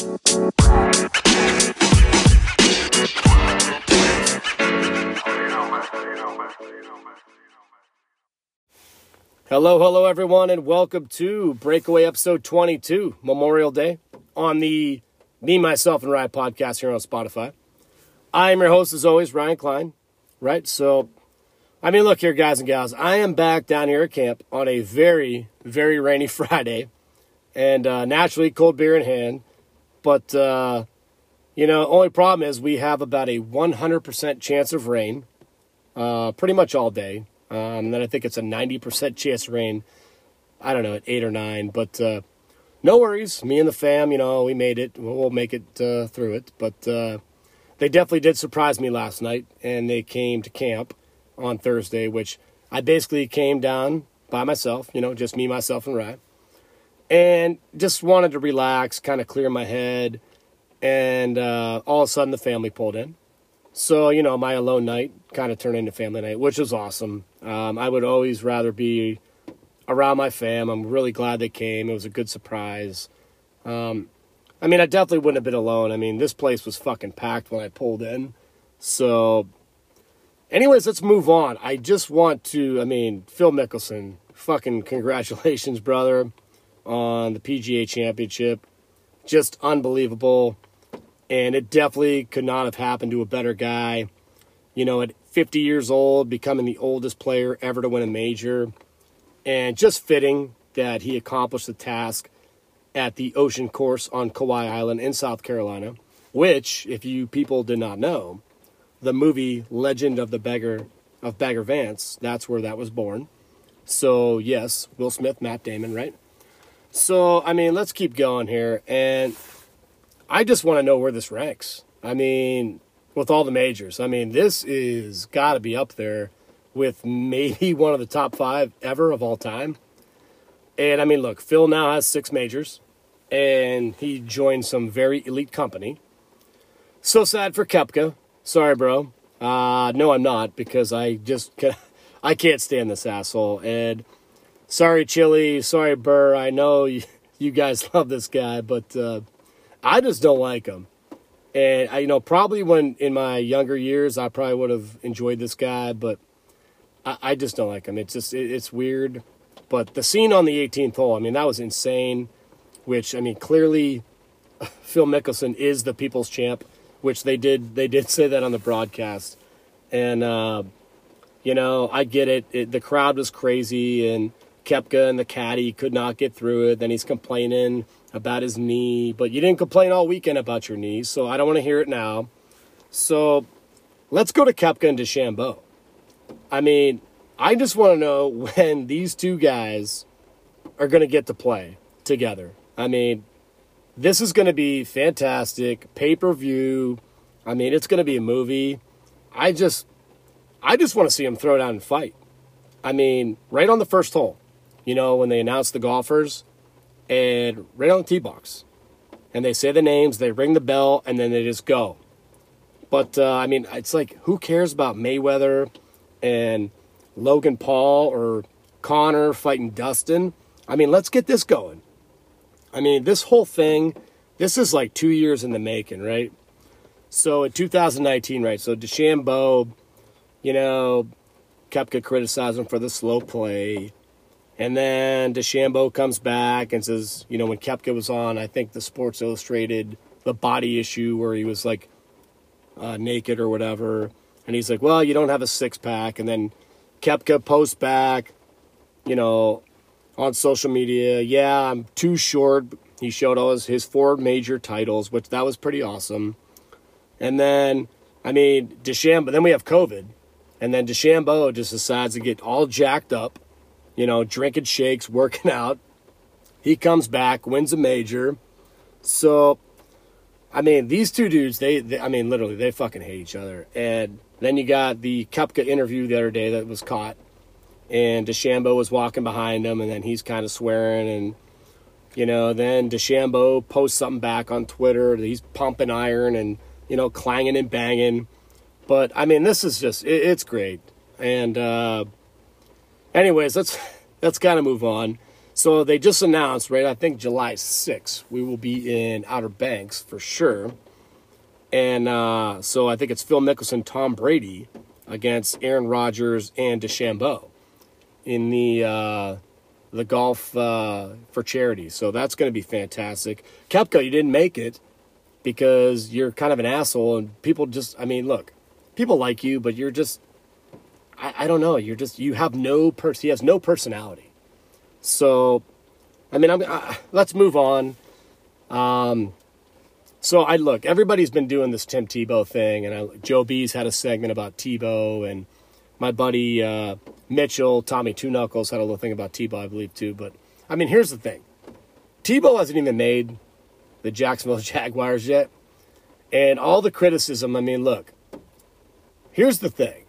Hello, hello, everyone, and welcome to Breakaway Episode 22, Memorial Day, on the Me, Myself, and Ryan podcast here on Spotify. I am your host, as always, Ryan Kline, right? So, I mean, look here, guys and gals, I am back down here at camp on a very, very rainy Friday, and uh, naturally, cold beer in hand. But, uh, you know, only problem is we have about a 100% chance of rain uh, pretty much all day. Um, and then I think it's a 90% chance of rain. I don't know, at 8 or 9. But uh, no worries. Me and the fam, you know, we made it. We'll make it uh, through it. But uh, they definitely did surprise me last night. And they came to camp on Thursday, which I basically came down by myself, you know, just me, myself, and Ryan. And just wanted to relax, kind of clear my head. And uh, all of a sudden, the family pulled in. So, you know, my alone night kind of turned into family night, which was awesome. Um, I would always rather be around my fam. I'm really glad they came. It was a good surprise. Um, I mean, I definitely wouldn't have been alone. I mean, this place was fucking packed when I pulled in. So, anyways, let's move on. I just want to, I mean, Phil Mickelson, fucking congratulations, brother, on the PGA Championship. Just unbelievable and it definitely could not have happened to a better guy. You know, at 50 years old, becoming the oldest player ever to win a major, and just fitting that he accomplished the task at the Ocean Course on Kiawah Island in South Carolina, which, if you people did not know, the movie Legend of the Beggar of Bagger Vance, that's where that was born. So, yes, Will Smith, Matt Damon, right? So, I mean, let's keep going here. And I just want to know where this ranks. I mean, with all the majors, I mean, this is got to be up there with maybe one of the top five ever of all time. And I mean, look, Phil now has six majors, and he joined some very elite company. So sad for Koepka. Sorry, bro. Uh, no, I'm not because I just I can't stand this asshole. And sorry, Chili. Sorry, Burr. I know you, you guys love this guy, but uh, I just don't like him. And I, you know, probably when in my younger years, I probably would have enjoyed this guy, but I, I just don't like him. It's just it, it's weird. But the scene on the 18th hole, I mean, that was insane. Which I mean, clearly, Phil Mickelson is the people's champ, which they did they did say that on the broadcast. And uh, you know, I get it. it. The crowd was crazy, and Koepka and the caddy could not get through it. Then he's complaining about his knee, but you didn't complain all weekend about your knee, so I don't want to hear it now. So let's go to Koepka and DeChambeau. I mean, I just want to know when these two guys are going to get to play together. I mean, this is going to be fantastic pay per view. I mean, it's going to be a movie. I just, I just want to see them throw down and fight. I mean, right on the first hole, you know, when they announce the golfers, and right on the tee box. And they say the names, they ring the bell, and then they just go. But uh, I mean, it's like who cares about Mayweather and Logan Paul or Conor fighting Dustin? I mean, let's get this going. I mean, this whole thing, this is like two years in the making, right? So in 2019, right? So DeChambeau, you know, Koepka criticized him for the slow play. And then DeChambeau comes back and says, you know, when Koepka was on, I think the Sports Illustrated, the body issue where he was like uh, naked or whatever. And he's like, well, you don't have a six pack. And then Koepka posts back, you know, on social media, yeah, I'm too short. He showed all his, his four major titles, which that was pretty awesome. And then, I mean, DeChambeau, then we have COVID. And then DeChambeau just decides to get all jacked up you know, drinking shakes, working out. He comes back, wins a major. So, I mean, these two dudes, they, they I mean, literally, they fucking hate each other. And then you got the Koepka interview the other day that was caught. And DeChambeau was walking behind him, and then he's kind of swearing. And, you know, then DeChambeau posts something back on Twitter. He's pumping iron and, you know, clanging and banging. But, I mean, this is just, it, it's great. And, uh, anyways, let's let's kind of move on. So they just announced, right? I think July 6th, we will be in Outer Banks for sure. And uh, so I think it's Phil Mickelson, Tom Brady against Aaron Rodgers and DeChambeau in the uh, the golf uh, for charity. So that's going to be fantastic. Koepka, you didn't make it because you're kind of an asshole, and people just, I mean, look, people like you, but you're just, I, I don't know, you're just, you have no person, he has no personality. So, I mean, I'm, I, let's move on. Um, so I look, everybody's been doing this Tim Tebow thing, and I, Joe B's had a segment about Tebow, and my buddy uh, Mitchell, Tommy Two Knuckles, had a little thing about Tebow, I believe too. But I mean, here's the thing: Tebow hasn't even made the Jacksonville Jaguars yet, and all the criticism. I mean, look, here's the thing,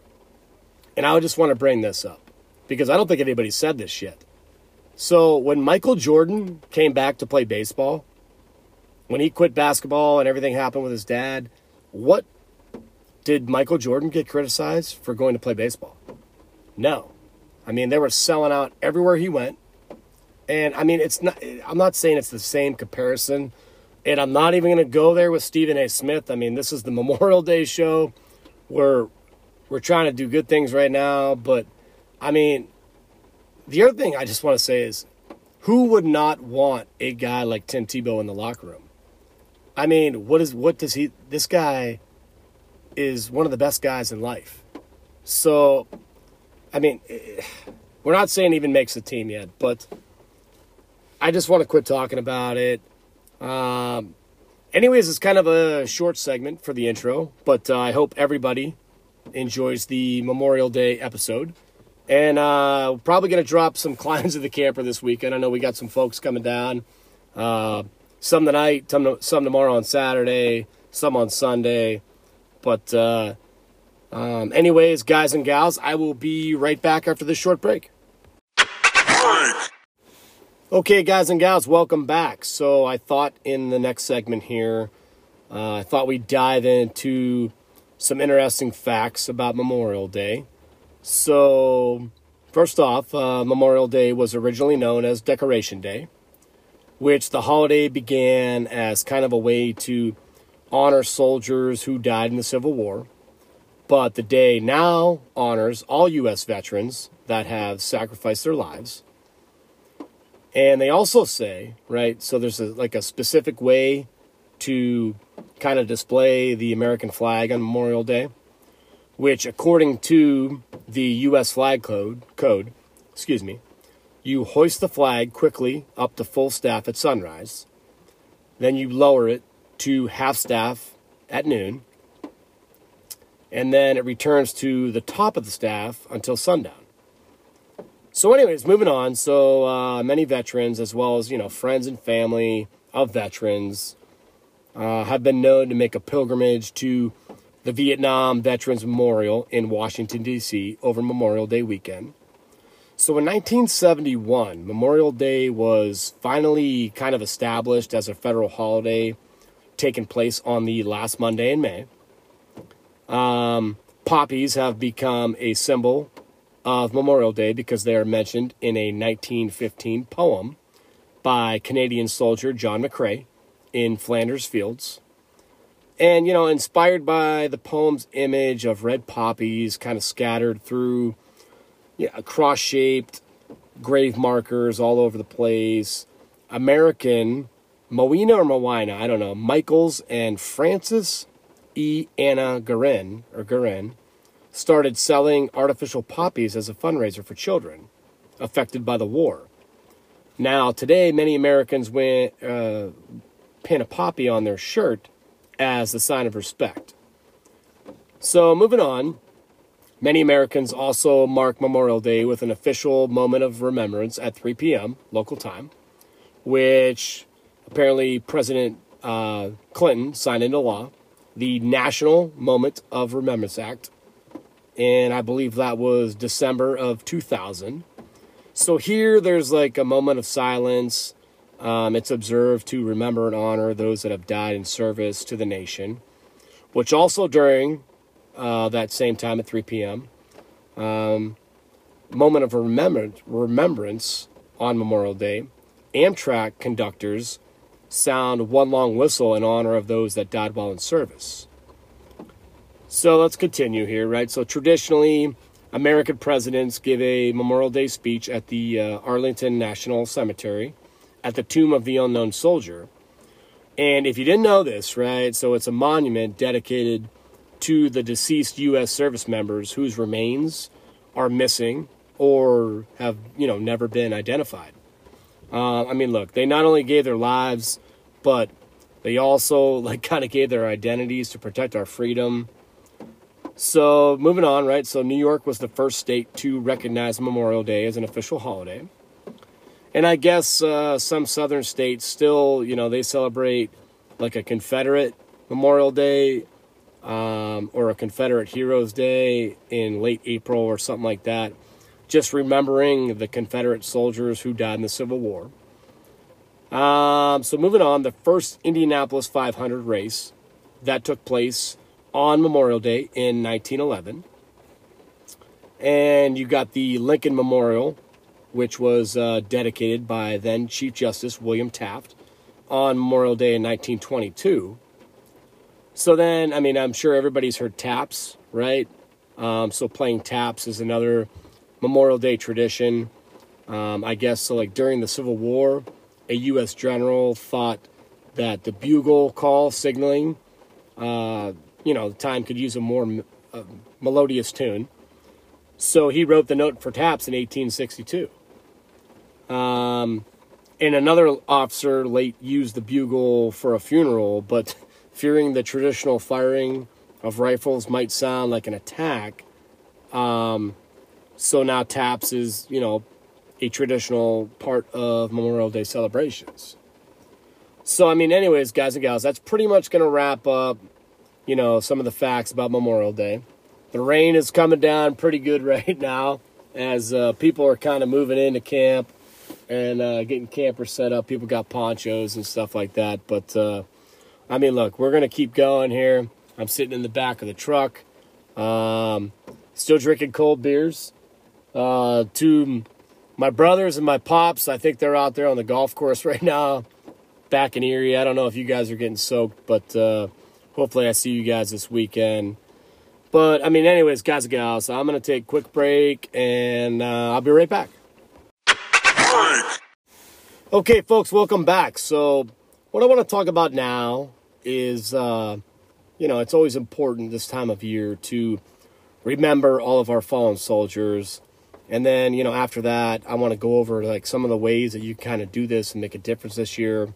and I just want to bring this up because I don't think anybody said this shit. So when Michael Jordan came back to play baseball when he quit basketball and everything happened with his dad, what did Michael Jordan get criticized for going to play baseball? No. I mean, they were selling out everywhere he went. And I mean, it's not, I'm not saying it's the same comparison. And I'm not even going to go there with Stephen A. Smith. I mean, this is the Memorial Day show. We're, we're trying to do good things right now. But I mean, the other thing I just want to say is who would not want a guy like Tim Tebow in the locker room? I mean, what is what does he? This guy is one of the best guys in life. So, I mean, we're not saying even makes the team yet, but I just want to quit talking about it. Um, anyways, it's kind of a short segment for the intro, but uh, I hope everybody enjoys the Memorial Day episode. And uh, probably going to drop some climbs of the camper this weekend. I know we got some folks coming down. Uh, some tonight, some, some tomorrow on Saturday, some on Sunday. But, uh, um, anyways, guys and gals, I will be right back after this short break. Okay, guys and gals, welcome back. So, I thought in the next segment here, uh, I thought we'd dive into some interesting facts about Memorial Day. So, first off, uh, Memorial Day was originally known as Decoration Day which the holiday began as kind of a way to honor soldiers who died in the Civil War. But the day now honors all U.S. veterans that have sacrificed their lives. And they also say, right, so there's a, like a specific way to kind of display the American flag on Memorial Day, which according to the U.S. flag code, code, excuse me, you hoist the flag quickly up to full staff at sunrise. Then you lower it to half staff at noon. And then it returns to the top of the staff until sundown. So, anyways, moving on. So, uh, many veterans, as well as, you know, friends and family of veterans, uh, have been known to make a pilgrimage to the Vietnam Veterans Memorial in Washington, D.C. over Memorial Day weekend. So in 1971, Memorial Day was finally kind of established as a federal holiday taking place on the last Monday in May. Um, poppies have become a symbol of Memorial Day because they are mentioned in a 1915 poem by Canadian soldier John McCrae in Flanders Fields. And, you know, inspired by the poem's image of red poppies kind of scattered through yeah, cross shaped grave markers all over the place. American Moena or Moina, I don't know. Michaels and Francis E. Anna Guerin or Guerin started selling artificial poppies as a fundraiser for children affected by the war. Now, today, many Americans went, uh, pin a poppy on their shirt as a sign of respect. So, moving on, Many Americans also mark Memorial Day with an official moment of remembrance at 3 p.m. local time, which apparently President uh, Clinton signed into law, the National Moment of Remembrance Act, and I believe that was December of 2000. So here there's like a moment of silence. Um, it's observed to remember and honor those that have died in service to the nation, which also during uh, that same time at 3 p.m. Um, moment of remembrance, remembrance on Memorial Day, Amtrak conductors sound one long whistle in honor of those that died while in service. So let's continue here, right? So traditionally, American presidents give a Memorial Day speech at the uh, Arlington National Cemetery at the Tomb of the Unknown Soldier. And if you didn't know this, right, so it's a monument dedicated to the deceased U.S. service members whose remains are missing or have, you know, never been identified. Uh, I mean, look, they not only gave their lives, but they also like kind of gave their identities to protect our freedom. So moving on, right? So New York was the first state to recognize Memorial Day as an official holiday, and I guess uh, some southern states still, you know, they celebrate like a Confederate Memorial Day um, or a Confederate Heroes Day in late April or something like that just remembering the Confederate soldiers who died in the Civil War. Um, so moving on, the first Indianapolis 500 race that took place on Memorial Day in 1911. And you got the Lincoln Memorial, which was uh, dedicated by then Chief Justice William Taft on Memorial Day in 1922. So then, I mean, I'm sure everybody's heard taps, right? Um, so playing taps is another Memorial Day tradition. Um, I guess so. Like during the Civil War, a U.S. general thought that the bugle call signaling, uh, you know, the time could use a more uh, melodious tune. So he wrote the note for taps in 1862. Um, and another officer late used the bugle for a funeral, but fearing the traditional firing of rifles might sound like an attack, um, so now taps is, you know, a traditional part of Memorial Day celebrations. So, I mean, anyways, guys and gals, that's pretty much to wrap up, you know, some of the facts about Memorial Day. The rain is coming down pretty good right now as uh, people are kind of moving into camp and uh, getting campers set up. People got ponchos and stuff like that. But, uh, I mean, look, we're to keep going here. I'm sitting in the back of the truck, um, still drinking cold beers. Uh, to my brothers and my pops, I think they're out there on the golf course right now, back in Erie. I don't know if you guys are getting soaked, but uh, hopefully I see you guys this weekend. But I mean, anyways, guys and gals, I'm gonna take a quick break and uh, I'll be right back. Okay, folks, welcome back. So, what I want to talk about now is, uh, you know, it's always important this time of year to remember all of our fallen soldiers and then, you know, after that, I want to go over like some of the ways that you kind of do this and make a difference this year.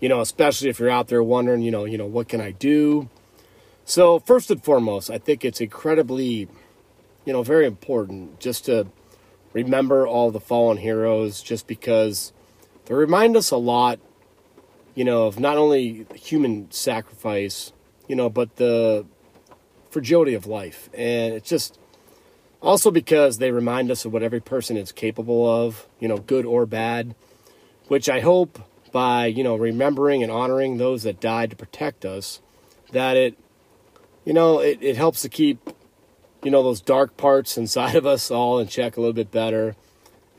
You know, especially if you're out there wondering, you know, you know, what can I do? So, first and foremost, I think it's incredibly, you know, very important just to remember all the fallen heroes just because they remind us a lot, you know, of not only human sacrifice, you know, but the fragility of life. And it's just also, because they remind us of what every person is capable of, you know, good or bad, which I hope by, you know, remembering and honoring those that died to protect us, that it, you know, it, it helps to keep, you know, those dark parts inside of us all in check a little bit better.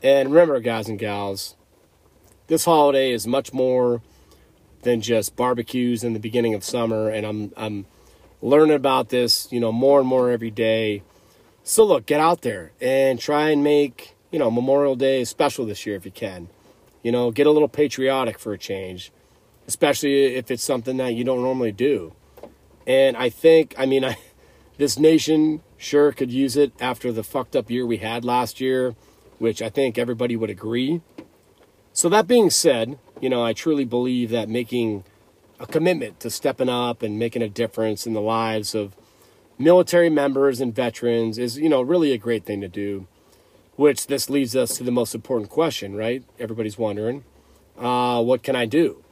And remember, guys and gals, this holiday is much more than just barbecues in the beginning of summer. And I'm, I'm learning about this, you know, more and more every day so look, get out there and try and make, you know, Memorial Day special this year if you can. You know, get a little patriotic for a change, especially if it's something that you don't normally do. And I think, I mean, I, this nation sure could use it after the fucked up year we had last year, which I think everybody would agree. So that being said, you know, I truly believe that making a commitment to stepping up and making a difference in the lives of military members and veterans is, you know, really a great thing to do. Which this leads us to the most important question, right? Everybody's wondering, uh, what can I do?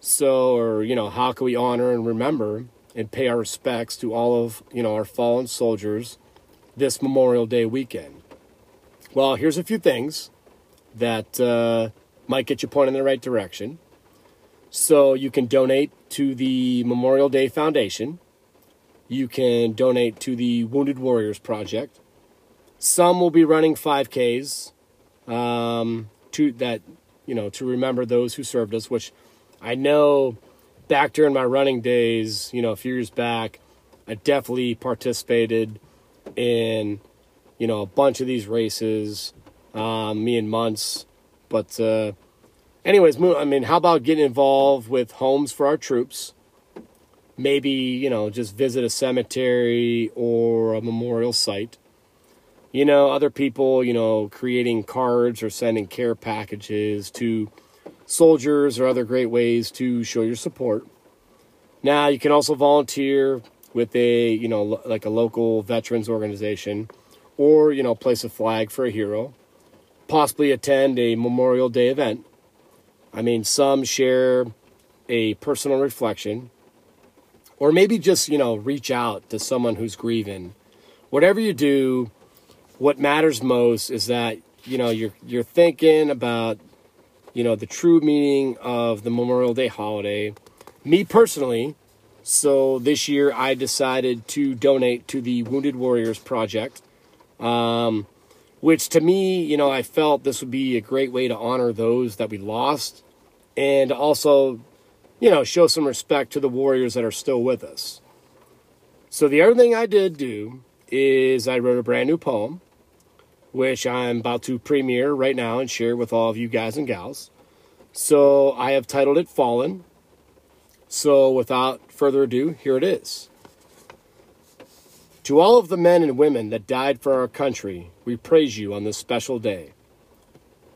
So, or, you know, how can we honor and remember and pay our respects to all of, you know, our fallen soldiers this Memorial Day weekend? Well, here's a few things that uh, might get you pointed in the right direction. So you can donate to the Memorial Day Foundation you can donate to the Wounded Warriors Project. Some will be running 5Ks. Um, to that you know to remember those who served us, which I know back during my running days, you know, a few years back, I definitely participated in you know a bunch of these races. Um, me and Months, but uh, anyways, I mean, how about getting involved with homes for our troops? Maybe you know just visit a cemetery or a memorial site you know, other people, you know, creating cards or sending care packages to soldiers or other great ways to show your support. Now, you can also volunteer with a, you know, like a local veterans organization or, you know, place a flag for a hero, possibly attend a Memorial Day event. I mean, some share a personal reflection or maybe just, you know, reach out to someone who's grieving. Whatever you do, what matters most is that you know you're you're thinking about you know the true meaning of the Memorial Day holiday. Me personally, so this year I decided to donate to the Wounded Warriors Project, um, which to me, you know, I felt this would be a great way to honor those that we lost, and also, you know, show some respect to the warriors that are still with us. So the other thing I did do is I wrote a brand new poem which I'm about to premiere right now and share with all of you guys and gals. So I have titled it Fallen. So without further ado, here it is. To all of the men and women that died for our country, we praise you on this special day.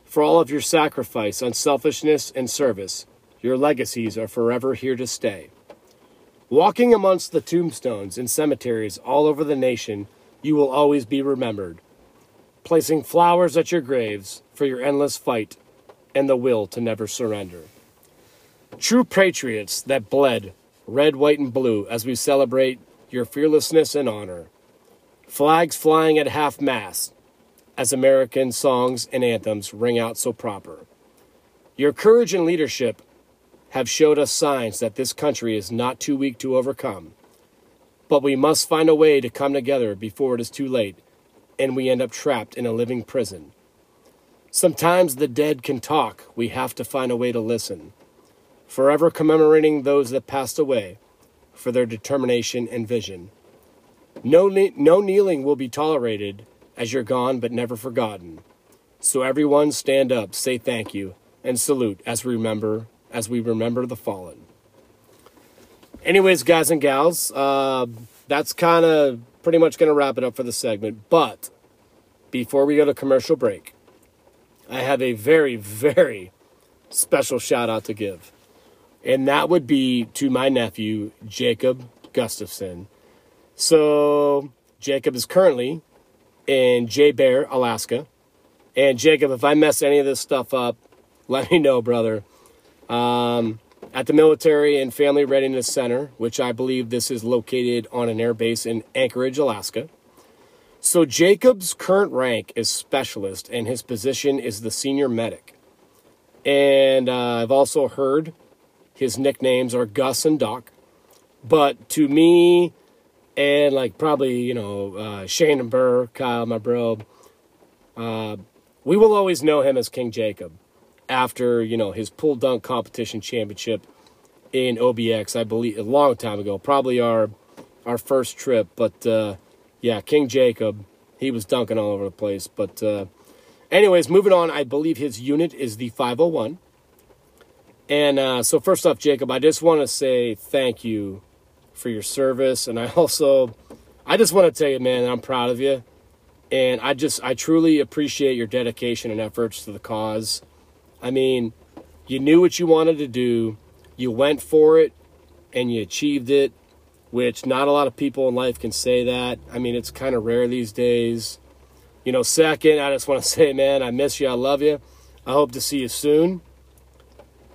For all of your sacrifice, unselfishness, and service, your legacies are forever here to stay. Walking amongst the tombstones in cemeteries all over the nation, you will always be remembered placing flowers at your graves for your endless fight and the will to never surrender. True patriots that bled red, white, and blue as we celebrate your fearlessness and honor. Flags flying at half mast as American songs and anthems ring out so proper. Your courage and leadership have showed us signs that this country is not too weak to overcome. But we must find a way to come together before it is too late and we end up trapped in a living prison. Sometimes the dead can talk, we have to find a way to listen. Forever commemorating those that passed away for their determination and vision. No, no kneeling will be tolerated as you're gone but never forgotten. So everyone stand up, say thank you, and salute as we remember as we remember the fallen. Anyways, guys and gals, uh, that's kind of pretty much going to wrap it up for the segment. But before we go to commercial break, I have a very, very special shout out to give. And that would be to my nephew, Jacob Gustafson. So, Jacob is currently in JBER, Alaska. And, Jacob, if I mess any of this stuff up, let me know, brother. Um, at the Military and Family Readiness Center, which I believe this is located on an airbase in Anchorage, Alaska. So Jacob's current rank is specialist, and his position is the senior medic. And uh, I've also heard his nicknames are Gus and Doc. But to me, and like probably, you know, uh, Shane and Burr, Kyle, my bro, uh, we will always know him as King Jacob after you know his pull dunk competition championship in OBX, I believe a long time ago, probably our our first trip. But uh, yeah, King Jacob, he was dunking all over the place. But uh, anyways, moving on. I believe his unit is the 501. And uh, so first off, Jacob, I just want to say thank you for your service, and I also I just want to tell you, man, I'm proud of you. And I just, I truly appreciate your dedication and efforts to the cause. I mean, you knew what you wanted to do, you went for it, and you achieved it, which not a lot of people in life can say that. I mean, it's kind of rare these days. You know, second, I just want to say, man, I miss you. I love you. I hope to see you soon.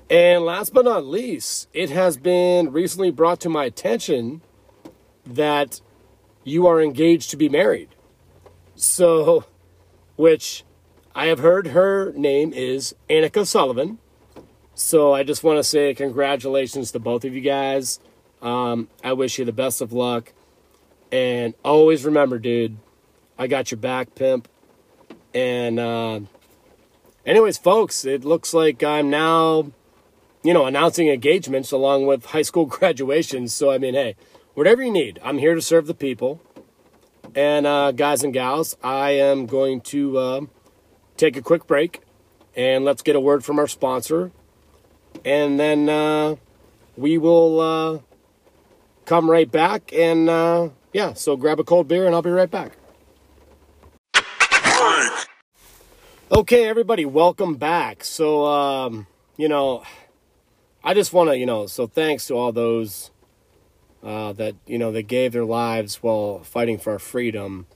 And last but not least, it has been recently brought to my attention that you are engaged to be married. So, which I have heard her name is Annika Sullivan. So I just want to say congratulations to both of you guys. Um, I wish you the best of luck. And always remember, dude, I got your back, pimp. And uh, anyways, folks, it looks like I'm now, you know, announcing engagements along with high school graduations. So, I mean, hey, whatever you need, I'm here to serve the people. And, uh, guys and gals, I am going to uh, take a quick break and let's get a word from our sponsor. And then uh, we will uh, come right back. And uh, yeah, so grab a cold beer and I'll be right back. Okay, everybody, welcome back. So, um, you know, I just want to, you know, so thanks to all those uh, that, you know, that gave their lives while fighting for our freedom.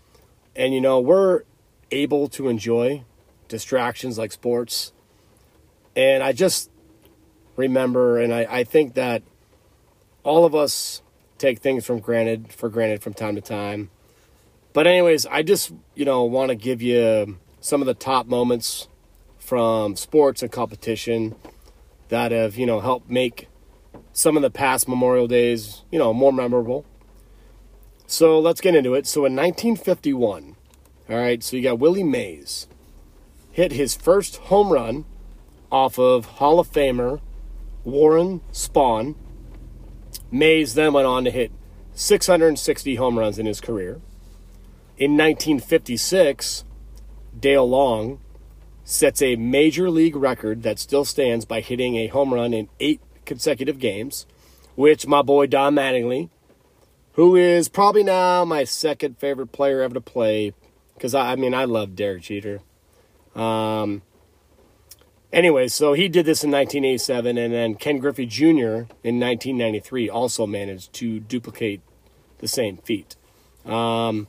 And, you know, we're able to enjoy distractions like sports. And I just remember, and I, I think that all of us take things from granted for granted from time to time. But anyways, I just, you know, want to give you some of the top moments from sports and competition that have, you know, helped make some of the past Memorial Days, you know, more memorable. So let's get into it. So in 1951, all right, so you got Willie Mays hit his first home run off of Hall of Famer Warren Spahn. Mays then went on to hit 660 home runs in his career. In 1956, Dale Long sets a major league record that still stands by hitting a home run in eight consecutive games, which my boy Don Mattingly, who is probably now my second favorite player ever to play, because I, I, mean, I love Derek Jeter. Um, anyway, so he did this in 1987, and then Ken Griffey Jr. in 1993 also managed to duplicate the same feat. Um,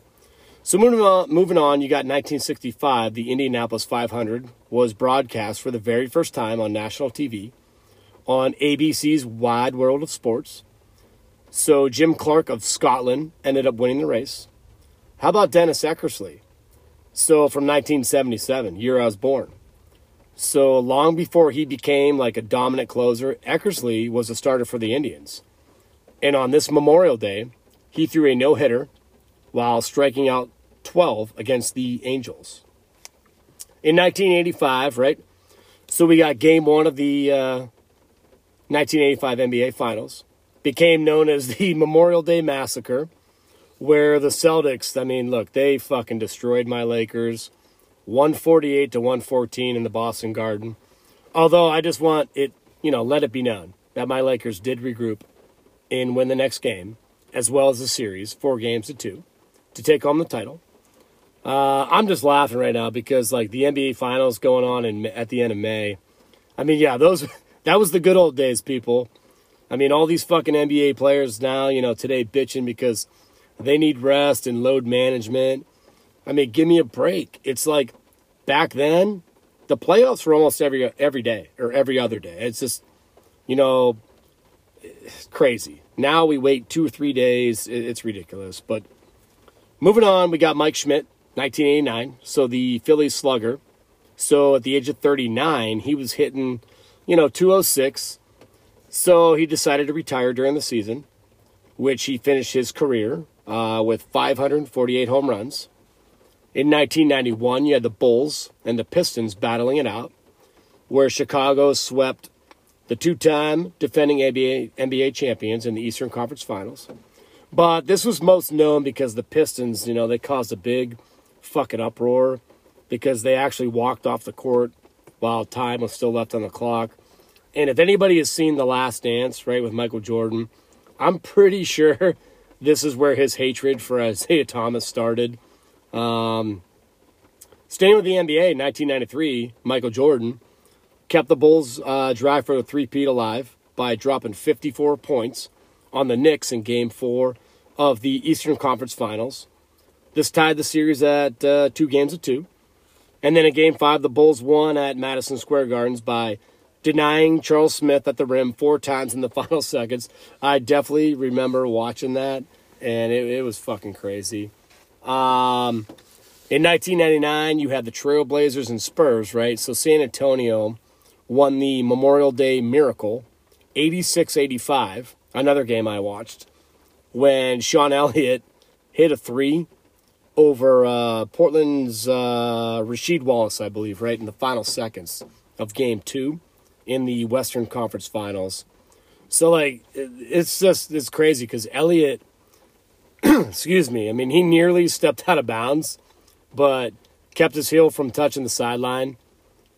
so moving on, moving on, you got 1965. The Indianapolis 500 was broadcast for the very first time on national TV on ABC's Wide World of Sports. So Jim Clark of Scotland ended up winning the race. How about Dennis Eckersley? So from 1977, year I was born. So long before he became like a dominant closer, Eckersley was a starter for the Indians. And on this Memorial Day, he threw a no hitter while striking out 12 against the Angels. In 1985, right? So we got game one of the uh, 1985 NBA Finals. Became known as the Memorial Day Massacre, where the Celtics, I mean, look, they fucking destroyed my Lakers 148 to 114 in the Boston Garden. Although I just want it, you know, let it be known that my Lakers did regroup and win the next game, as well as the series, four games to two, to take home the title. Uh, I'm just laughing right now because like the NBA Finals going on in at the end of May. I mean, yeah, those that was the good old days, people. I mean, all these fucking NBA players now, you know, today bitching because they need rest and load management. I mean, give me a break. It's like back then, the playoffs were almost every every day or every other day. It's just, you know, crazy. Now we wait two or three days. It's ridiculous. But moving on, we got Mike Schmidt 1989. So the Phillies slugger. So at the age of 39, he was hitting, you know, 206. So he decided to retire during the season, which he finished his career uh, with 548 home runs. In 1991, you had the Bulls and the Pistons battling it out, where Chicago swept the two time defending NBA, NBA champions in the Eastern Conference Finals. But this was most known because the Pistons, you know, they caused a big fucking uproar because they actually walked off the court while time was still left on the clock. And if anybody has seen The Last Dance, right, with Michael Jordan, I'm pretty sure this is where his hatred for Isiah Thomas started. Um, staying with the NBA in 1993, Michael Jordan kept the Bulls' uh, drive for a three-peat alive by dropping 54 points on the Knicks in Game 4 of the Eastern Conference Finals. This tied the series at uh, two games of two. And then in game five, the Bulls won at Madison Square Gardens by denying Charles Smith at the rim four times in the final seconds. I definitely remember watching that, and it, it was fucking crazy. Um, in 1999, you had the Trailblazers and Spurs, right? So San Antonio won the Memorial Day Miracle, 86 85, another game I watched, when Sean Elliott hit a three over uh, Portland's uh, Rasheed Wallace, I believe, right in the final seconds of Game Two in the Western Conference Finals. So like, it's just it's crazy because Elliott, excuse me, I mean he nearly stepped out of bounds, but kept his heel from touching the sideline,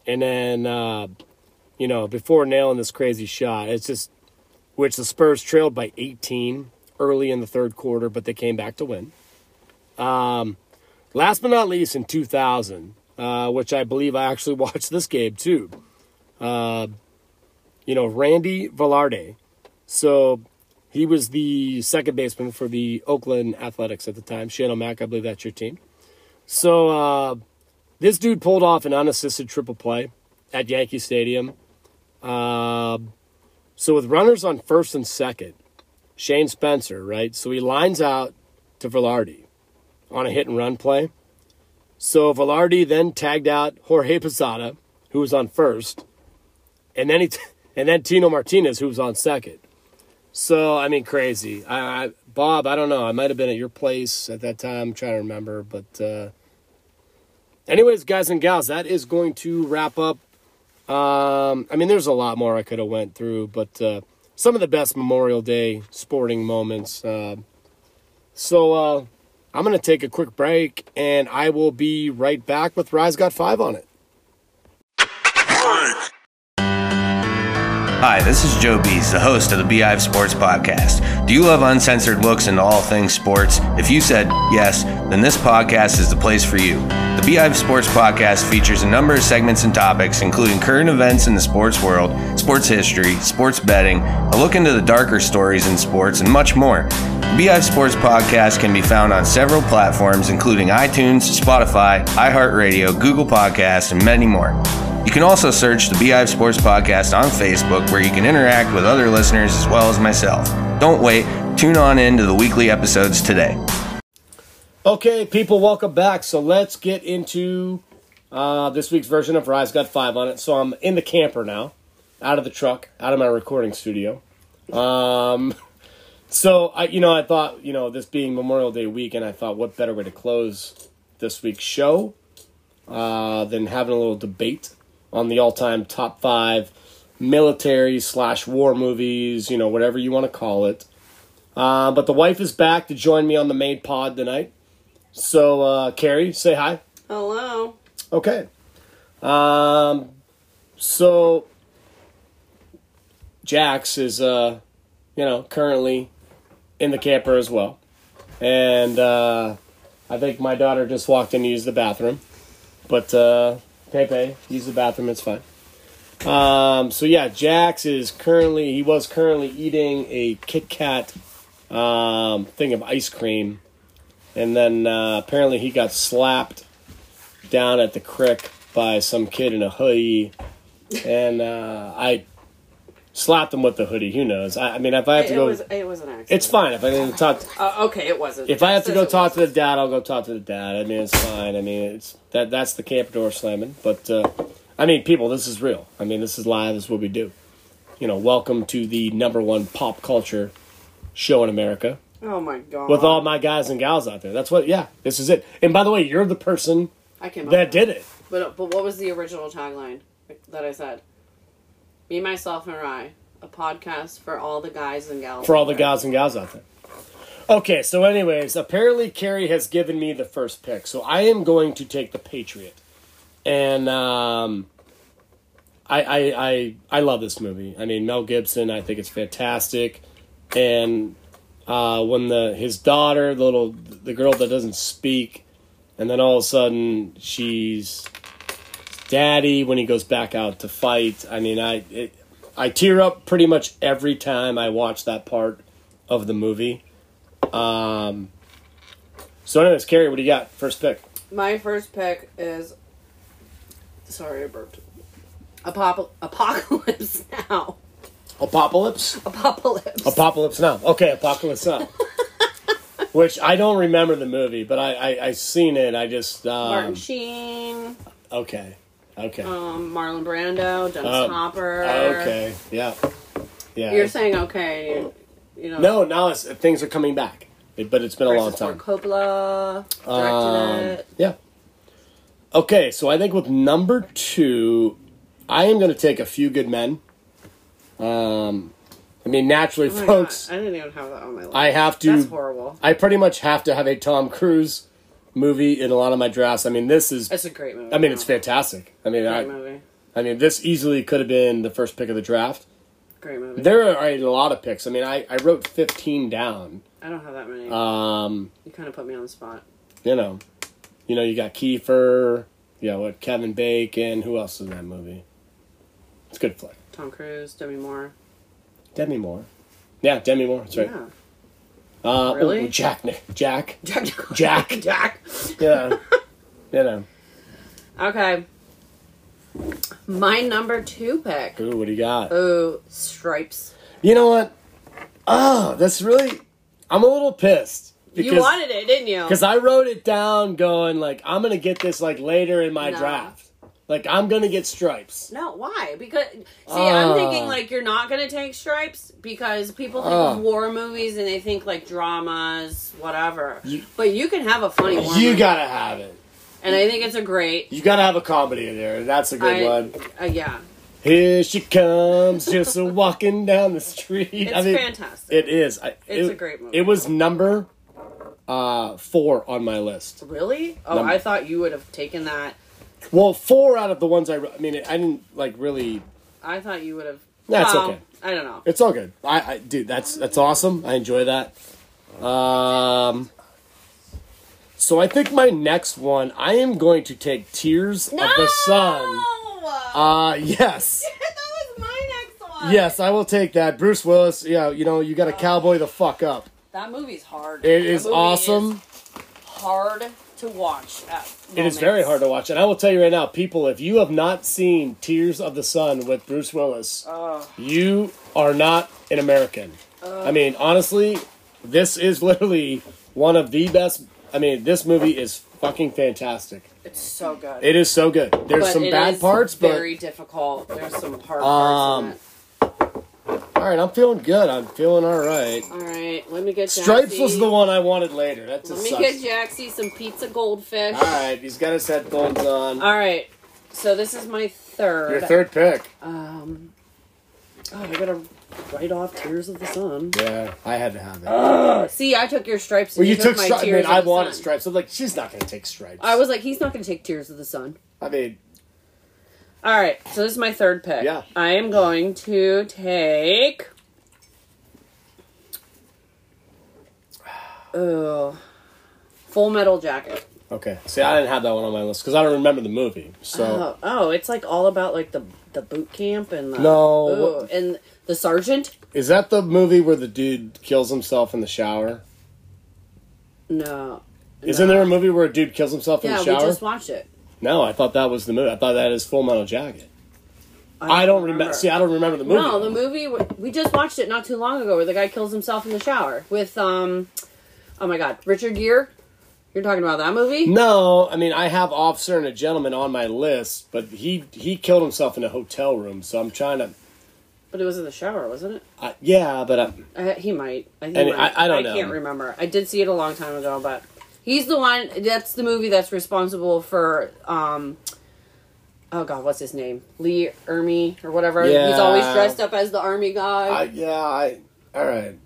and then uh, you know before nailing this crazy shot, it's just which the Spurs trailed by 18 early in the third quarter, but they came back to win. Um, last but not least, in 2000, uh, which I believe I actually watched this game too. Uh, you know, Randy Velarde. So he was the second baseman for the Oakland Athletics at the time. Shannon Mack, I believe that's your team. So uh, this dude pulled off an unassisted triple play at Yankee Stadium. Uh, so with runners on first and second, Shane Spencer, right? So he lines out to Velarde on a hit and run play. So Velarde then tagged out Jorge Posada, who was on first, and then he t- and then Tino Martinez, who was on second. So I mean, crazy. I, I Bob, I don't know. I might have been at your place at that time. I'm trying to remember, but uh, anyways, guys and gals, that is going to wrap up um, I mean, there's a lot more I could have went through, but uh, some of the best Memorial Day sporting moments. Uh, so uh, I'm going to take a quick break, and I will be right back with Ry's Got Five on it. Hi, this is Joe Bees, the host of the Beehive Sports Podcast. Do you love uncensored looks into all things sports? If you said yes, then this podcast is the place for you. The Beehive Sports Podcast features a number of segments and topics, including current events in the sports world, sports history, sports betting, a look into the darker stories in sports, and much more. The Beehive Sports Podcast can be found on several platforms, including iTunes, Spotify, iHeartRadio, Google Podcasts, and many more. You can also search the Beehive Sports Podcast on Facebook, where you can interact with other listeners as well as myself. Don't wait, tune on in to the weekly episodes today. Okay, people, welcome back. So let's get into uh, this week's version of Ry's Got Five on it. So I'm in the camper now, out of the truck, out of my recording studio. Um, so I, you know, I thought, you know, this being Memorial Day weekend, I thought, what better way to close this week's show uh, than having a little debate on the all-time top five military slash war movies, you know, whatever you want to call it. Uh, but the wife is back to join me on the main pod tonight. So, uh, Carrie, say hi. Hello. Okay. Um, so, Jax is, uh, you know, currently in the camper as well. And uh, I think my daughter just walked in to use the bathroom. But uh, Pepe, use the bathroom, it's fine. Um, so, yeah, Jax is currently, he was currently eating a Kit Kat um, thing of ice cream. And then uh, apparently he got slapped down at the crick by some kid in a hoodie, and uh, I slapped him with the hoodie. Who knows? I, I mean, if I have It, to it go, was it was an accident. it's fine. If I need to talk, Uh, okay, it wasn't. if I have to go it talk to the dad, I'll go talk to the dad. I mean, it's fine. I mean, it's that that's the camp door slamming. But uh, I mean, people, this is real. I mean, this is live. This is what we do. You know, welcome to the number one pop culture show in America Oh my god. with all my guys and gals out there. That's what. Yeah, this is it. And by the way, you're the person I came that did it. But but what was the original tagline that I said? Me, myself, and I, a podcast for all the guys and gals. for all the there. guys and gals out there. Okay, so anyways, apparently Carrie has given me the first pick, so I am going to take the Patriot, and um, I, I I I love this movie. I mean, Mel Gibson, I think it's fantastic, and uh, when the his daughter, the little the girl that doesn't speak, and then all of a sudden she's daddy when he goes back out to fight. I mean, I it, I tear up pretty much every time I watch that part of the movie. Um, so, anyways, Carrie, what do you got? First pick. My first pick is. Sorry, I burped. Apop- Apocalypse Now. Apocalypse. Apocalypse. Apocalypse Now. Okay, Apocalypse Now. Which I don't remember the movie, but I I, I seen it. I just Martin um, Sheen, okay, okay, um, Marlon Brando, Dennis Um, Hopper. okay, yeah, yeah. You're saying okay. You, you know. no, now it's, things are coming back. It- but it's been a long time. Ford Coppola directed Um, it. yeah. Okay, so I think with number two, I am going to take a few good men. Um, I mean, naturally, Oh folks, God, I didn't even have that on my list. I have to. That's horrible. I pretty much have to have a Tom Cruise movie in a lot of my drafts. I mean, this is. It's a great movie. I mean, it's fantastic. I mean, Great I, movie. I mean, this easily could have been the first pick of the draft. Great movie. There are a lot of picks. I mean, I, I wrote 15 down. I don't have that many. Um, you kind of put me on the spot. you know, you know, you got Kiefer, you know, what Kevin Bacon. Who else is in that movie? It's a good flick. Tom Cruise, Demi Moore. Demi Moore. Yeah, Demi Moore. That's right. Yeah. Uh, Really? ooh, Jack. Jack. Jack. Jack. Jack. Yeah. you know. Okay. My number two pick. Ooh, what do you got? Ooh, Stripes. You know what? Oh, that's really. I'm a little pissed because you wanted it, didn't you? because I wrote it down, going like I'm gonna get this like later in my No. draft. Like I'm gonna get stripes. No, why? Because see, I'm thinking like you're not gonna take stripes because people think of war movies and they think like dramas, whatever. You- but you can have a funny war You movie, gotta have it. and I think it's a great. You gotta have a comedy in there. That's a good I- one. Uh, yeah, Here she comes, just a walking down the street. it's I mean, fantastic. it is. I, It's it- a great movie. It was number uh, four on my list. really? Oh, Num- I thought you would have taken that. Well, four out of the ones I. I mean, I didn't like really. I thought you would have. That's well, okay. I don't know. It's all good. I, I dude, that's that's awesome. I enjoy that. Um. So I think my next one, I am going to take Tears of the Sun. Uh, yes. that was my next one. Yes, I will take that. Bruce Willis, yeah, you know, you got to cowboy the fuck up. That movie's hard. It That is movie awesome. is hard to watch. At It is very hard to watch. And I will tell you right now, people, if you have not seen Tears of the Sun with Bruce Willis, you are not an American. I mean, honestly, this is literally one of the best. I mean, this movie is fucking fantastic. It's so good. It is so good. There's But some bad parts, but very difficult. There's some hard Um, parts. All right, I'm feeling good. I'm feeling all right. All right, let me get Stripes Jaxie. was the one I wanted later. That Let me sucks. get Jaxie some pizza goldfish. All right, he's got his headphones on. All right, so this is my third. Your third pick. Um, oh, I gotta write off Tears of the Sun. Yeah, I had to have it. See, I took your stripes. And well, you took my stripes. I Tears mean, I wanted Sun. stripes. I'm like, she's not to take stripes. I was like, he's not gonna take Tears of the Sun. I mean, All right, so this is my third pick. Yeah. I am going to take. Oh, Full Metal Jacket. okay. See, I didn't have that one on my list because I don't remember the movie. So Oh, oh, it's like all about like the the boot camp and the No, Ooh, what- and the sergeant. is that the movie where the dude kills himself in the shower? No. Isn't there a movie where a dude kills himself in Yeah, the shower? we just watched it. No, I thought that was the movie. I thought that is Full Metal Jacket. I don't remember. See, I don't remember the movie. No, the movie we just watched it not too long ago, where the guy kills himself in the shower with um, oh my god, Richard Gere. You're talking about that movie? No, I mean I have Officer and a Gentleman on my list, but he he killed himself in a hotel room. So I'm trying to. But it was in the shower, wasn't it? Uh, yeah, but I, Uh, he might. I, he might. I- I don't know. I know. can't remember. I did see it a long time ago, but he's the one. That's the movie that's responsible for. um Oh God, what's his name? Lee Ermey or whatever. He's always dressed up as the army guy. I yeah I. All right.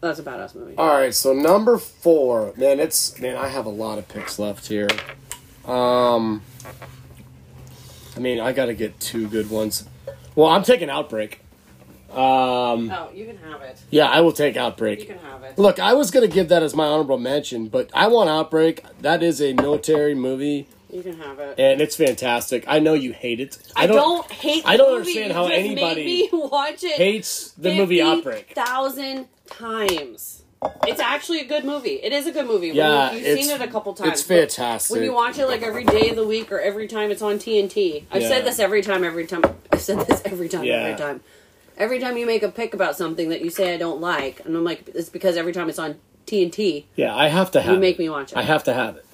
that's a badass movie. All right, so number four, man, it's man, I have a lot of picks left here. Um, I mean, I got to get two good ones. Well, I'm taking Outbreak. Um, Oh, you can have it. yeah, I will take Outbreak. You can have it. Look, I was gonna give that as my honorable mention, but I want Outbreak. That is a military movie, You can have it. and it's fantastic. I know you hate it. I don't, hate. I don't understand how anybody watch it. hates the movie Outbreak. Thousand times. It's actually a good movie. It is a good movie. Yeah, you- you've it's- seen it a couple times. It's fantastic. When you watch it like every day of the week or every time it's on TNT. I've Yeah. said this every time, every time. I've said this every time, Yeah. every time. Every time you make a pick about something that you say I don't like, and I'm like, it's because every time it's on TNT, yeah, I have to have. you make it. me watch it. I have to have it.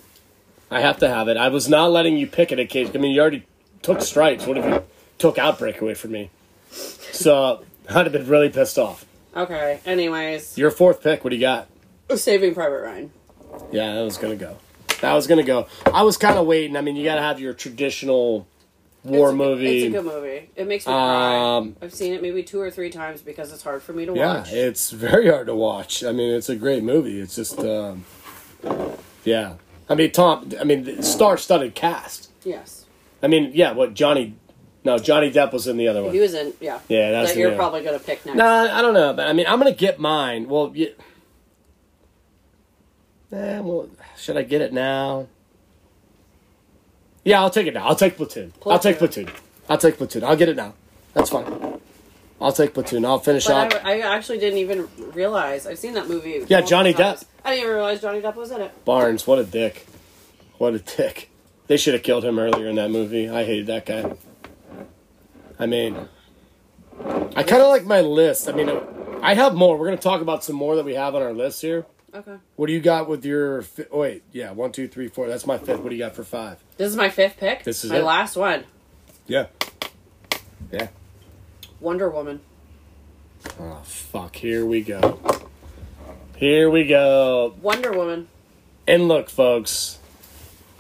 I have to have it. I was not letting you pick it in case. I mean, you already took stripes. What if you took Outbreak away from me? So I'd have been really pissed off. okay. Anyways, Your fourth pick. What do you got? Saving Private Ryan. Yeah, that was gonna go. That was gonna go. I was kind of waiting. I mean, you gotta have your traditional war it's a, movie. It's a good movie. It makes me cry. Um, I've seen it maybe two or three times because it's hard for me to yeah, watch. Yeah, it's very hard to watch. I mean, it's a great movie. It's just, um, yeah. I mean, Tom. I mean, star-studded cast. yes. I mean, yeah. What Johnny? No, Johnny Depp was in the other one. He was in, yeah. Yeah, that's that you're probably going to pick next. Nah, I don't know, but I mean, I'm gonna get mine. Well, yeah. Eh, well, should I get it now? Yeah, I'll take it now. I'll take Platoon. I'll take Platoon. Platoon. I'll take Platoon. I'll get it now. That's fine. I'll take Platoon. I'll finish But up. I, I actually didn't even realize. I've seen that movie. Yeah, Johnny times. Depp. I didn't even realize Johnny Depp was in it. Barnes, what a dick. What a dick. They should have killed him earlier in that movie. I hated that guy. I mean, I kind of like my list. I mean, I have more. We're going to talk about some more that we have on our list here. Okay. What do you got with your? Fi- oh, wait, yeah, one, two, three, four. That's my fifth. What do you got for five? This is my fifth pick. This is my it? last one. Yeah, yeah. Wonder Woman. Oh fuck! Here we go. Here we go. Wonder Woman. And look, folks,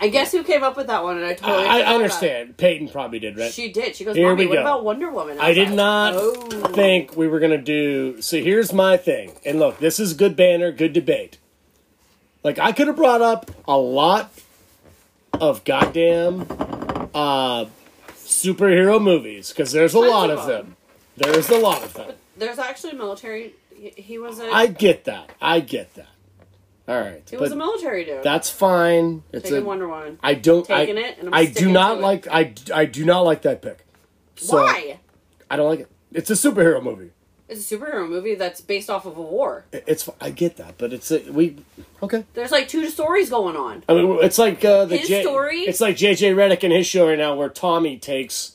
I guess who came up with that one, and I totally. I, I understand. Peyton probably did, right? She did. She goes, Here "Mommy, we what go. about Wonder Woman?" I was did like, not "Oh." think we were gonna do. So here's my thing. And look, this is good banner, good debate. Like I could have brought up a lot of goddamn uh, superhero movies because there's a lot of them. There's a lot of them. There's actually military. He, he was a. I get that. I get that. All right, he was a military dude. that's fine. It's Taking a, Wonder Woman. I don't. I, Taking it, and I'm I do not it. like. I I do not like that pick. So, Why? I don't like it. It's a superhero movie. It's a superhero movie that's based off of a war. It- It's. I get that, but it's a, we. Okay. There's like two stories going on. I mean, it's like uh, the His J- story? It's like JJ Redick and his show right now, where Tommy takes,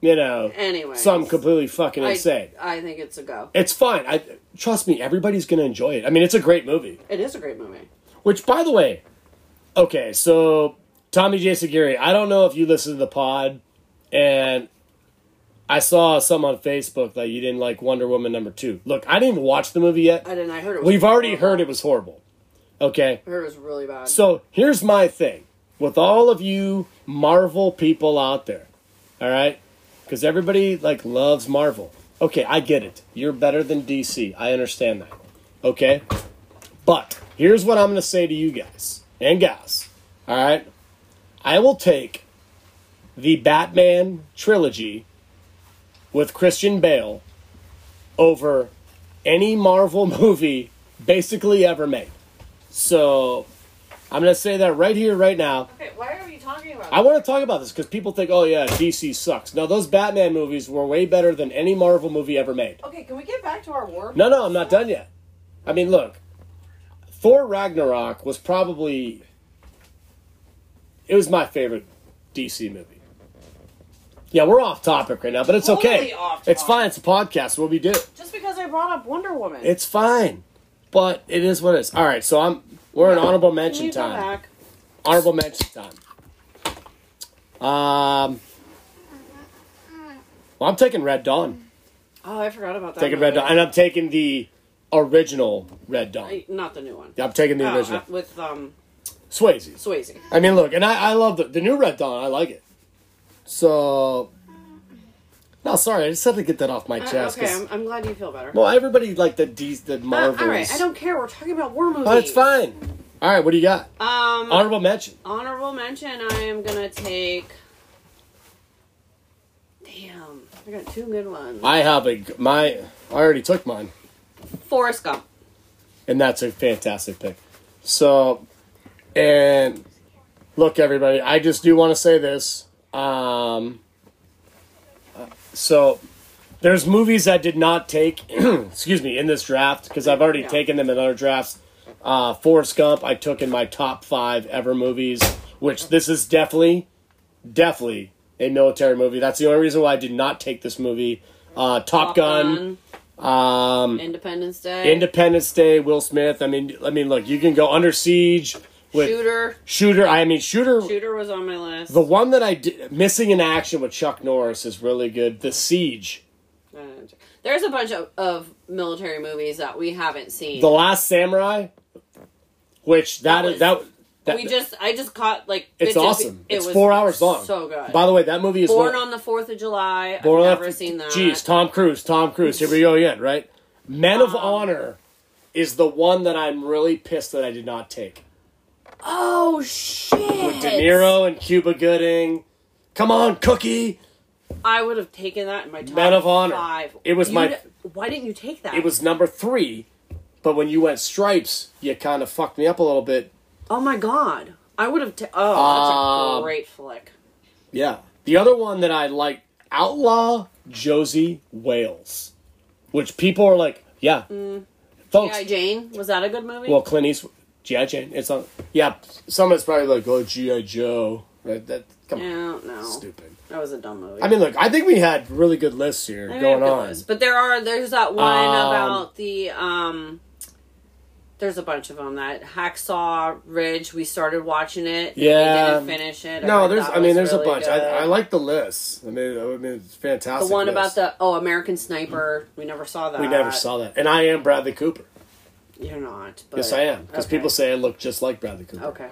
you know, Anyway, something completely fucking I, insane. I think it's a go. It's fine. I trust me. Everybody's gonna enjoy it. I mean, it's a great movie. It is a great movie. Which, by the way, okay, so Tommy J. Seguri, I don't know if you listen to the pod, and I saw some on Facebook that you didn't like Wonder Woman number two. Look, I didn't even watch the movie yet. I didn't. I heard it. Was We've already horrible. heard it was horrible. Okay, I heard it was really bad. so here's my thing with all of you Marvel people out there, all right? Because everybody like loves Marvel. Okay, I get it. You're better than DC. I understand that. Okay, but here's what I'm going to say to you guys and gals. All right, I will take the Batman trilogy with Christian Bale over any Marvel movie basically ever made. So I'm going to say that right here, right now. okay, why are you talking about? I want to talk about this because people think, oh, yeah, DC sucks. No, those Batman movies were way better than any Marvel movie ever made. Okay, can we get back to our war? No, no, I'm not done yet. I mean, look, Thor Ragnarok was probably. It was my favorite DC movie. Yeah, we're off topic right now, but it's okay. Totally off It's fine. It's a podcast. What we do. Just because I brought up Wonder Woman. It's fine. But it is what it is. All right, so I'm we're in honorable mention time. Honorable mention time. Um, well, I'm taking Red Dawn. Oh, I forgot about that. Taking Red. Dawn, and I'm taking the original Red Dawn. I- not the new one. I'm taking the Oh, original. uh, with um Swayze. Swayze. I mean, look, and I, I love the, the new Red Dawn. I like it. So, no, sorry, I just had to get that off my chest. okay, 'cause- I'm, I'm glad you feel better. well, everybody like the D, the Marvels. all right, I don't care. We're talking about war movies. But it's fine. All right, what do you got? Um, Honorable mention. honorable mention. I am gonna take. Damn, I got two good ones. I have a my. I already took mine. Forrest Gump. and that's a fantastic pick. So, and look, everybody, I just do want to say this. Um, so, there's movies I did not take, excuse me, in this draft because I've already Yeah. taken them in other drafts. Uh, Forrest Gump, I took in my top five ever movies, which this is definitely, definitely a military movie. That's the only reason why I did not take this movie. Uh, Top, Gun, um, Independence Day. Independence Day, Will Smith. I mean, I mean, look, you can go Under Siege with Shooter. Shooter. I mean, Shooter. Shooter was on my list. The one that I did, missing in action with Chuck Norris is really good. The Siege. Uh, There's a bunch of, of military movies that we haven't seen. The Last Samurai, which that That is that, that we just I just caught like it's of- awesome. It it's four hours long. So good. By the way, that movie is Born one- on the Fourth of July. Born I've never seen that. Jeez, Tom Cruise, Tom Cruise. Here we go again, right? Men of Um, Honor is the one that I'm really pissed that I did not take. Oh shit! With De Niro and Cuba Gooding. Come on, Cookie. I would have taken that in my top Men of Honor. Five. It was You my- Why didn't you take that? It was number three, but when you went Stripes, you kind of fucked me up a little bit. Oh my god! I would have. Ta- oh, that's Um, a great flick. Yeah. The other one that I like, Outlaw Josey Wales, which people are like, yeah, folks. G.I. Jane was that a good movie? Well, Clint Eastwood, GI Jane. It's on. Yeah, someone's probably like, oh, GI Joe. Right? That come on, yeah, no, stupid. that was a dumb movie. I mean, look, I think we had really good lists here I going on. was. But there are there's that one Um, about the um. There's a bunch of them. That Hacksaw Ridge. We started watching it. Yeah. we didn't finish it. No, heard there's. I mean, there's a bunch. I, good. I like the list. I mean, I mean, it's fantastic. the one about the oh American Sniper. We never saw that. We never saw that, and I am Bradley Cooper. You're not. But, Yes, I am, because okay. people say I look just like Bradley Cooper. Okay,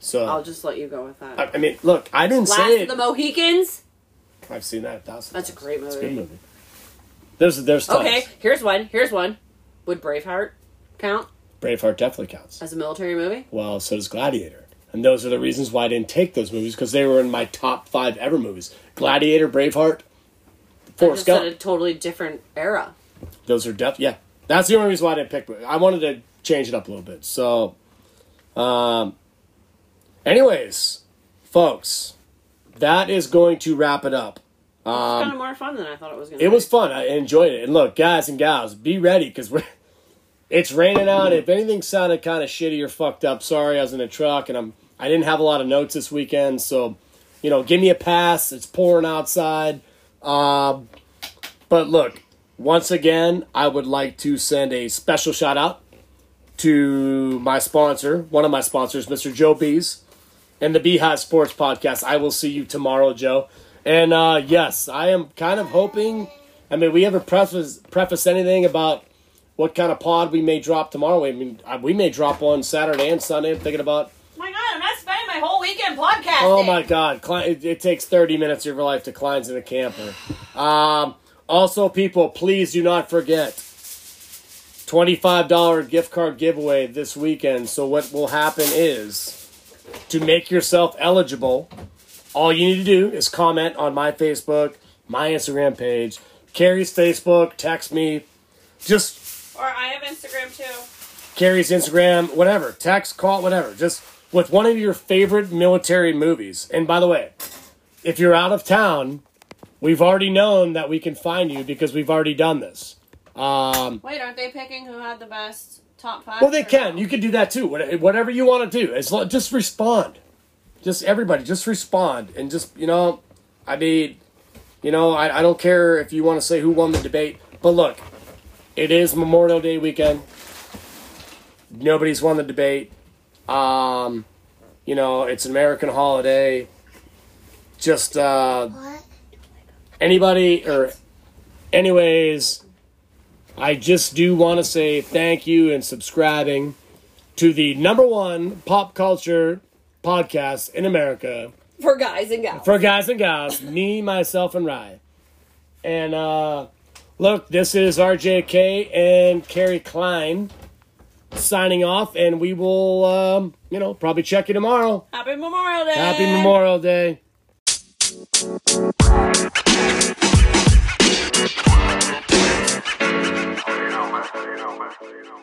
So I'll just let you go with that. I, I mean, look, I didn't Last say of it. the Mohicans. I've seen that a thousand. That's a great It's a good movie. movie. There's there's. Okay, here's one. Here's one. Would Braveheart count Braveheart definitely counts. as a military movie? Well, so does Gladiator. And those are the reasons why I didn't take those movies because they were in my top five ever movies. Gladiator, Braveheart, Forrest at a Gump. totally different era. Those are def. Yeah, that's the only reason why I didn't pick. I wanted to change it up a little bit. So, um, anyways, folks, that is going to wrap it up. It's kind of more fun than I thought it was going to. Um, It was fun. I enjoyed it. And look, guys and gals, be ready because we're. It's raining out. If anything sounded kind of shitty or fucked up, sorry. I was in a truck and I'm. I didn't have a lot of notes this weekend, so you know, give me a pass. It's pouring outside. Um, but look, once again, I would like to send a special shout out to my sponsor, one of my sponsors, Mr. Joe Bees, and the Beehive Sports Podcast. I will see you tomorrow, Joe. And uh, yes, I am kind of hoping. I mean, we haven't preface preface anything about what kind of pod we may drop tomorrow. I mean, we may drop one Saturday and Sunday. I'm thinking about. Oh my god, I'm not spending my whole weekend podcasting. Oh my God, it, it takes 30 minutes of your life to Klein's in a camper. Um, also, people, please do not forget $25 gift card giveaway this weekend. So, what will happen is to make yourself eligible, all you need to do is comment on my Facebook, my Instagram page, Carrie's Facebook, text me, just Or I have Instagram too. Carrie's Instagram, whatever, text, call, whatever. Just with one of your favorite military movies. And by the way, if you're out of town, we've already known that we can find you because we've already done this. Um, Wait, aren't they picking who had the best top five? well, they can. no? You can do that too. Whatever you want to do, as long, just respond. Just everybody, just respond, and just you know, I mean, you know, I, I don't care if you want to say who won the debate, but look, it is Memorial Day weekend. Nobody's won the debate. Um, you know, it's an American holiday. Just uh, anybody or, anyways, I just do want to say thank you and subscribing to the number one pop culture podcast in America for guys and gals. for guys and gals, me, myself, and Ry. And uh, look, this is RJK and Carrie Klein signing off, and we will, um, you know, probably check you tomorrow. Happy Memorial Day. Happy Memorial Day. Yay!